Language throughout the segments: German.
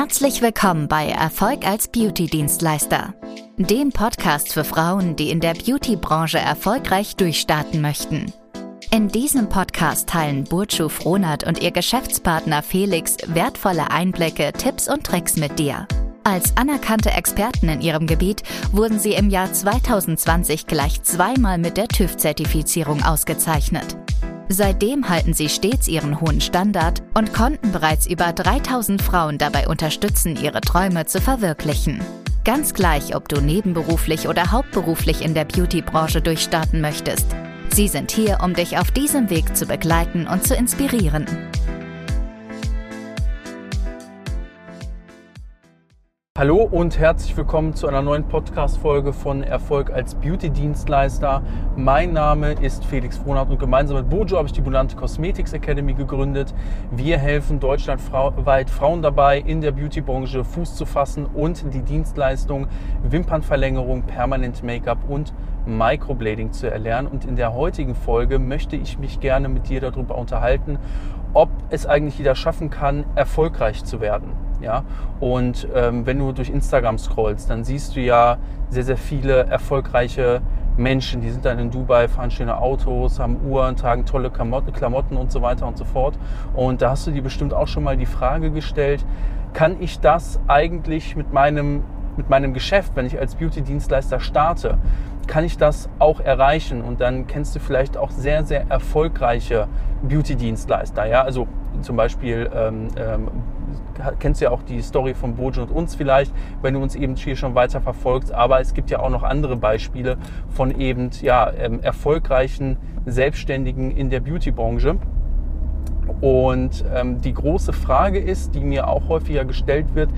Herzlich willkommen bei Erfolg als Beauty-Dienstleister, dem Podcast für Frauen, die in der Beauty-Branche erfolgreich durchstarten möchten. In diesem Podcast teilen Burcu Frohnert und ihr Geschäftspartner Felix wertvolle Einblicke, Tipps und Tricks mit dir. Als anerkannte Experten in ihrem Gebiet wurden sie im Jahr 2020 gleich zweimal mit der TÜV-Zertifizierung ausgezeichnet. Seitdem halten sie stets ihren hohen Standard und konnten bereits über 3000 Frauen dabei unterstützen, ihre Träume zu verwirklichen. Ganz gleich, ob du nebenberuflich oder hauptberuflich in der Beauty-Branche durchstarten möchtest. Sie sind hier, um dich auf diesem Weg zu begleiten und zu inspirieren. Hallo und herzlich willkommen zu einer neuen Podcast-Folge von Erfolg als Beauty-Dienstleister. Mein Name ist Felix Frohnert und gemeinsam mit Bojo habe ich die Bulante Cosmetics Academy gegründet. Wir helfen deutschlandweit Frauen dabei, in der Beauty-Branche Fuß zu fassen und die Dienstleistung Wimpernverlängerung, Permanent Make-up und Microblading zu erlernen. Und in der heutigen Folge möchte ich mich gerne mit dir darüber unterhalten, ob es eigentlich jeder schaffen kann, erfolgreich zu werden. Ja? Und ähm, wenn du durch Instagram scrollst, dann siehst du ja sehr, sehr viele erfolgreiche Menschen, die sind dann in Dubai, fahren schöne Autos, haben Uhren, tragen tolle Klamotten und so weiter und so fort. Und da hast du dir bestimmt auch schon mal die Frage gestellt, kann ich das eigentlich mit meinem, mit meinem Geschäft, wenn ich als Beauty-Dienstleister starte, kann ich das auch erreichen? Und dann kennst du vielleicht auch sehr, sehr erfolgreiche Beauty-Dienstleister. Ja? Also zum Beispiel ähm, ähm, kennst ja auch die Story von Bojo und uns vielleicht, wenn du uns eben hier schon weiter verfolgst. Aber es gibt ja auch noch andere Beispiele von eben ja, ähm, erfolgreichen Selbstständigen in der Beauty-Branche. Und ähm, die große Frage ist, die mir auch häufiger gestellt wird,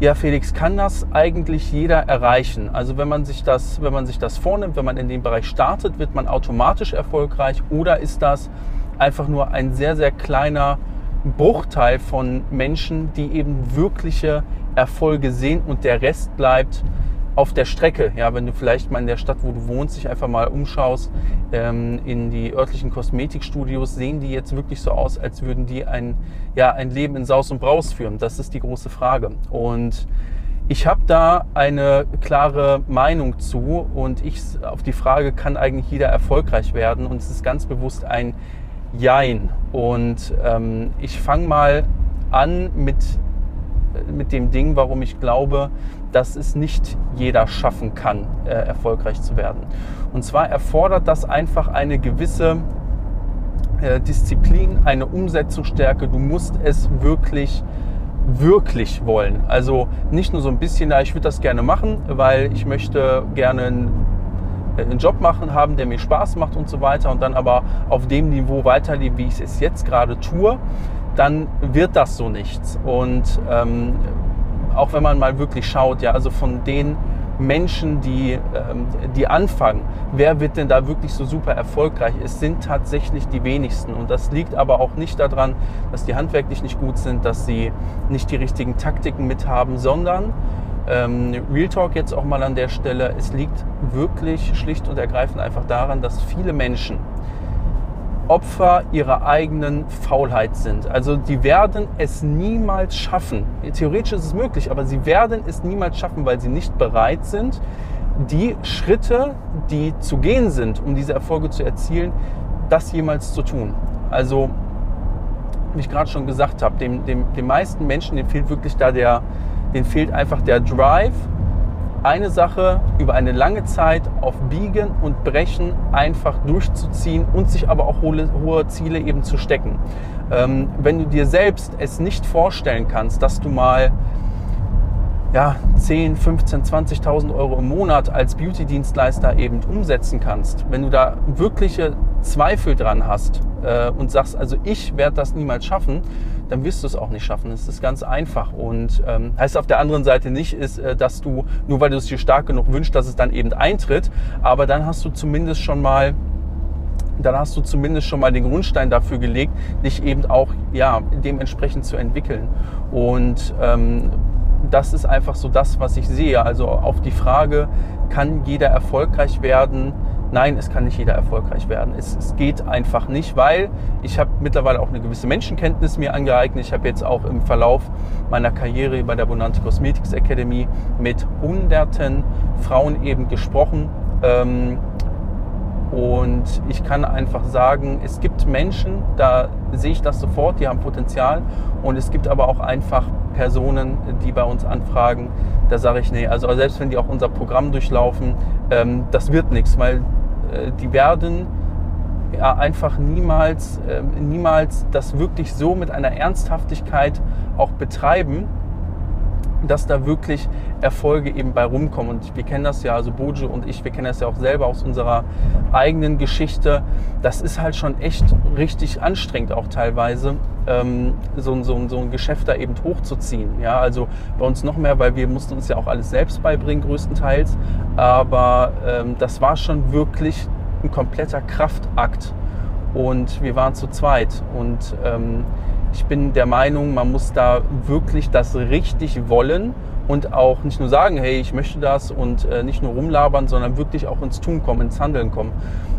ja, Felix, kann das eigentlich jeder erreichen? Also wenn man sich das, wenn man sich das vornimmt, wenn man in dem Bereich startet, wird man automatisch erfolgreich oder ist das einfach nur ein sehr, sehr kleiner Bruchteil von Menschen, die eben wirkliche Erfolge sehen und der Rest bleibt auf der Strecke. Ja, wenn du vielleicht mal in der Stadt, wo du wohnst, dich einfach mal umschaust, ähm, in die örtlichen Kosmetikstudios, sehen die jetzt wirklich so aus, als würden die ein, ja, ein Leben in Saus und Braus führen? Das ist die große Frage. Und ich habe da eine klare Meinung zu und ich auf die Frage, kann eigentlich jeder erfolgreich werden? Und es ist ganz bewusst ein Jein. Und ähm, ich fange mal an mit, mit dem Ding, warum ich glaube, dass es nicht jeder schaffen kann, äh, erfolgreich zu werden. Und zwar erfordert das einfach eine gewisse äh, Disziplin, eine Umsetzungsstärke. Du musst es wirklich wirklich wollen. Also nicht nur so ein bisschen, ich würde das gerne machen, weil ich möchte gerne ein äh, einen Job machen, haben, der mir Spaß macht und so weiter und dann aber auf dem Niveau weiterleben, wie ich es jetzt gerade tue, dann wird das so nichts. Und ähm, auch wenn man mal wirklich schaut, ja, also von den Menschen, die, ähm, die anfangen, wer wird denn da wirklich so super erfolgreich? Es sind tatsächlich die wenigsten. Und das liegt aber auch nicht daran, dass die handwerklich nicht gut sind, dass sie nicht die richtigen Taktiken mit haben, sondern ähm, Real Talk jetzt auch mal an der Stelle. Es liegt wirklich schlicht und ergreifend einfach daran, dass viele Menschen Opfer ihrer eigenen Faulheit sind. Also die werden es niemals schaffen. Theoretisch ist es möglich, aber sie werden es niemals schaffen, weil sie nicht bereit sind, die Schritte, die zu gehen sind, um diese Erfolge zu erzielen, das jemals zu tun. Also, wie ich gerade schon gesagt habe, dem, dem, den meisten Menschen, denen fehlt wirklich da der, denen fehlt einfach der Drive, eine Sache über eine lange Zeit auf Biegen und Brechen einfach durchzuziehen und sich aber auch hohe, hohe Ziele eben zu stecken. Ähm, wenn du dir selbst es nicht vorstellen kannst, dass du mal ja, 10, 15, 20.000 Euro im Monat als Beauty-Dienstleister eben umsetzen kannst, wenn du da wirkliche Zweifel dran hast äh, und sagst, also ich werde das niemals schaffen, dann wirst du es auch nicht schaffen. Es ist ganz einfach und ähm, heißt auf der anderen Seite nicht, ist, äh, dass du, nur weil du es dir stark genug wünschst, dass es dann eben eintritt, aber dann hast du zumindest schon mal dann hast du zumindest schon mal den Grundstein dafür gelegt, dich eben auch ja, dementsprechend zu entwickeln. Und ähm, das ist einfach so das, was ich sehe. Also auf die Frage, kann jeder erfolgreich werden, Nein, es kann nicht jeder erfolgreich werden. Es, es geht einfach nicht, weil ich habe mittlerweile auch eine gewisse Menschenkenntnis mir angeeignet. Ich habe jetzt auch im Verlauf meiner Karriere bei der Bonante Cosmetics Academy mit hunderten Frauen eben gesprochen. Ähm, und ich kann einfach sagen, es gibt Menschen, da sehe ich das sofort, die haben Potenzial. Und es gibt aber auch einfach Personen, die bei uns anfragen, da sage ich, nee, also selbst wenn die auch unser Programm durchlaufen, ähm, das wird nichts, weil äh, die werden ja, einfach niemals, äh, niemals das wirklich so mit einer Ernsthaftigkeit auch betreiben, dass da wirklich Erfolge eben bei rumkommen. Und wir kennen das ja, also Bojo und ich, wir kennen das ja auch selber aus unserer eigenen Geschichte. Das ist halt schon echt richtig anstrengend auch teilweise, ähm, so, so, so ein Geschäft da eben hochzuziehen. Ja, also bei uns noch mehr, weil wir mussten uns ja auch alles selbst beibringen, größtenteils. Aber ähm, das war schon wirklich ein kompletter Kraftakt. Und wir waren zu zweit. Und ähm, ich bin der Meinung, man muss da wirklich das richtig wollen und auch nicht nur sagen, hey, ich möchte das und äh, nicht nur rumlabern, sondern wirklich auch ins Tun kommen, ins Handeln kommen.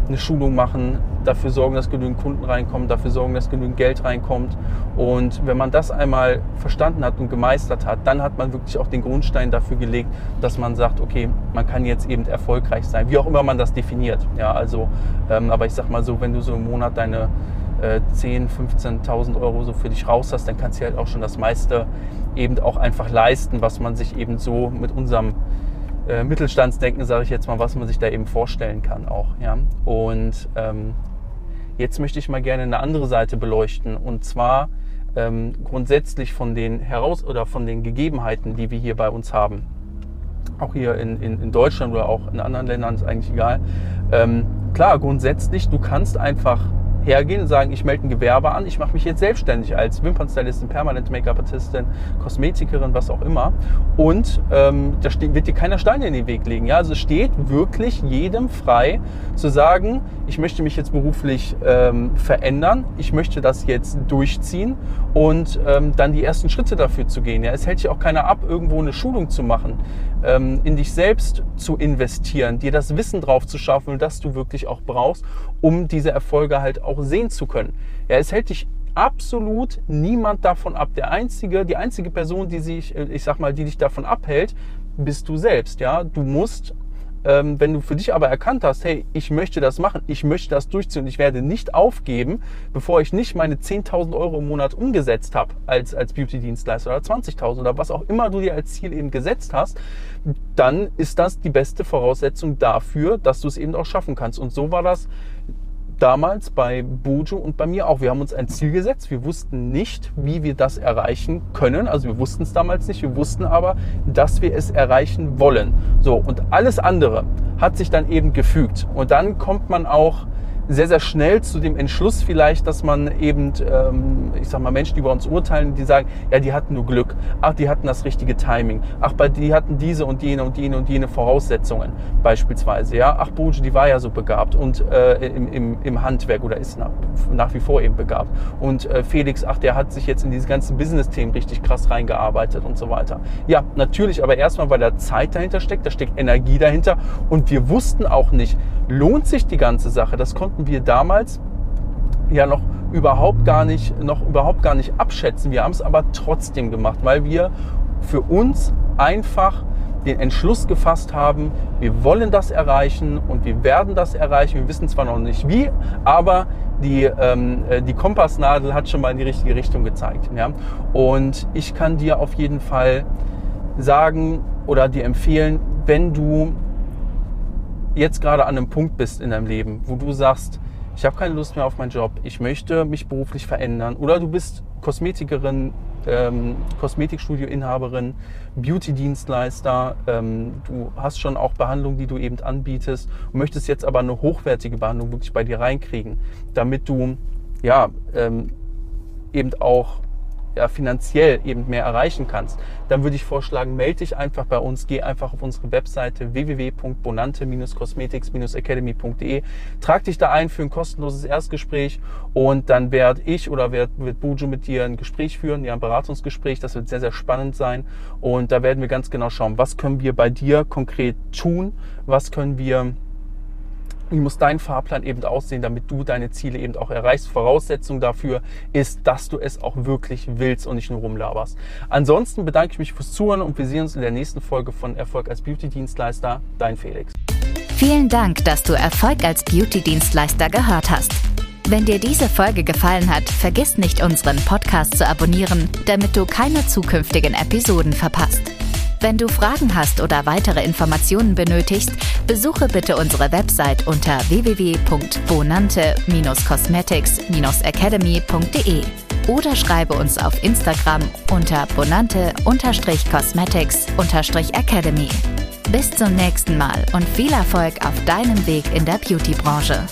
Eine Schulung machen, dafür sorgen, dass genügend Kunden reinkommen, dafür sorgen, dass genügend Geld reinkommt. Und wenn man das einmal verstanden hat und gemeistert hat, dann hat man wirklich auch den Grundstein dafür gelegt, dass man sagt, okay, man kann jetzt eben erfolgreich sein, wie auch immer man das definiert. Ja, also, ähm, aber ich sag mal so, wenn du so im Monat deine 10.000, äh, 15.000 Euro so für dich raus hast, dann kannst du halt auch schon das meiste eben auch einfach leisten, was man sich eben so mit unserem äh, Mittelstandsdenken, sage ich jetzt mal, was man sich da eben vorstellen kann auch. Ja? Und ähm, jetzt möchte ich mal gerne eine andere Seite beleuchten und zwar ähm, grundsätzlich von den heraus oder von den Gegebenheiten, die wir hier bei uns haben. Auch hier in, in, in Deutschland oder auch in anderen Ländern ist eigentlich egal. Ähm, klar, grundsätzlich, du kannst einfach hergehen und sagen, ich melde ein Gewerbe an, ich mache mich jetzt selbstständig als Wimpernstylistin, Permanent Make-up-Artistin, Kosmetikerin, was auch immer. Und ähm, da wird dir keiner Steine in den Weg legen. Ja? Also es steht wirklich jedem frei zu sagen, ich möchte mich jetzt beruflich ähm, verändern, ich möchte das jetzt durchziehen und ähm, dann die ersten Schritte dafür zu gehen. Ja? Es hält sich auch keiner ab, irgendwo eine Schulung zu machen, ähm, in dich selbst zu investieren, dir das Wissen drauf zu schaffen, das du wirklich auch brauchst, um diese Erfolge halt auch sehen zu können. Ja, es hält dich absolut niemand davon ab. Der einzige, die einzige Person, die sich, äh, ich sag mal, die dich davon abhält, bist du selbst. Ja, du musst ähm, wenn du für dich aber erkannt hast, hey, ich möchte das machen, ich möchte das durchziehen und ich werde nicht aufgeben, bevor ich nicht meine 10.000 Euro im Monat umgesetzt habe als, als Beauty-Dienstleister oder 20.000 oder was auch immer du dir als Ziel eben gesetzt hast, dann ist das die beste Voraussetzung dafür, dass du es eben auch schaffen kannst. Und so war das damals bei Bojo und bei mir auch. Wir haben uns ein Ziel gesetzt. Wir wussten nicht, wie wir das erreichen können. Also wir wussten es damals nicht. Wir wussten aber, dass wir es erreichen wollen. So. Und alles andere hat sich dann eben gefügt. Und dann kommt man auch sehr, sehr schnell zu dem Entschluss vielleicht, dass man eben, ähm, ich sag mal, Menschen, die über uns urteilen, die sagen, ja, die hatten nur Glück, ach, die hatten das richtige Timing, ach, bei die hatten diese und jene und jene und jene Voraussetzungen beispielsweise, ja, ach, Boje, die war ja so begabt und äh, im, im, im Handwerk oder ist nach, nach wie vor eben begabt. Und äh, Felix, ach, der hat sich jetzt in diese ganzen Business-Themen richtig krass reingearbeitet und so weiter. Ja, natürlich, aber erstmal, weil da Zeit dahinter steckt, da steckt Energie dahinter. Und wir wussten auch nicht, lohnt sich die ganze Sache, das konnten konnten wir damals ja noch überhaupt gar nicht, noch überhaupt gar nicht abschätzen. Wir haben es aber trotzdem gemacht, weil wir für uns einfach den Entschluss gefasst haben, wir wollen das erreichen und wir werden das erreichen. Wir wissen zwar noch nicht wie, aber die, ähm, äh, die Kompassnadel hat schon mal in die richtige Richtung gezeigt. Ja? Und ich kann dir auf jeden Fall sagen oder dir empfehlen, wenn du jetzt gerade an einem Punkt bist in deinem Leben, wo du sagst, ich habe keine Lust mehr auf meinen Job, ich möchte mich beruflich verändern oder du bist Kosmetikerin, ähm, Kosmetikstudio-Inhaberin, Beauty-Dienstleister, ähm, du hast schon auch Behandlungen, die du eben anbietest und möchtest jetzt aber eine hochwertige Behandlung wirklich bei dir reinkriegen, damit du ja ähm, eben auch ja, finanziell eben mehr erreichen kannst, dann würde ich vorschlagen, melde dich einfach bei uns, geh einfach auf unsere Webseite www.bonante-cosmetics-academy.de, trag dich da ein für ein kostenloses Erstgespräch und dann werde ich oder wird, wird Buju mit dir ein Gespräch führen, ja, ein Beratungsgespräch, das wird sehr, sehr spannend sein und da werden wir ganz genau schauen, was können wir bei dir konkret tun, was können wir wie muss dein Fahrplan eben aussehen, damit du deine Ziele eben auch erreichst. Voraussetzung dafür ist, dass du es auch wirklich willst und nicht nur rumlaberst. Ansonsten bedanke ich mich fürs Zuhören und wir sehen uns in der nächsten Folge von Erfolg als Beauty-Dienstleister. Dein Felix. Vielen Dank, dass du Erfolg als Beauty-Dienstleister gehört hast. Wenn dir diese Folge gefallen hat, vergiss nicht, unseren Podcast zu abonnieren, damit du keine zukünftigen Episoden verpasst. Wenn du Fragen hast oder weitere Informationen benötigst, besuche bitte unsere Website unter www.bonante-cosmetics-academy.de oder schreibe uns auf Instagram unter bonante-cosmetics-academy. Bis zum nächsten Mal und viel Erfolg auf deinem Weg in der Beauty-Branche.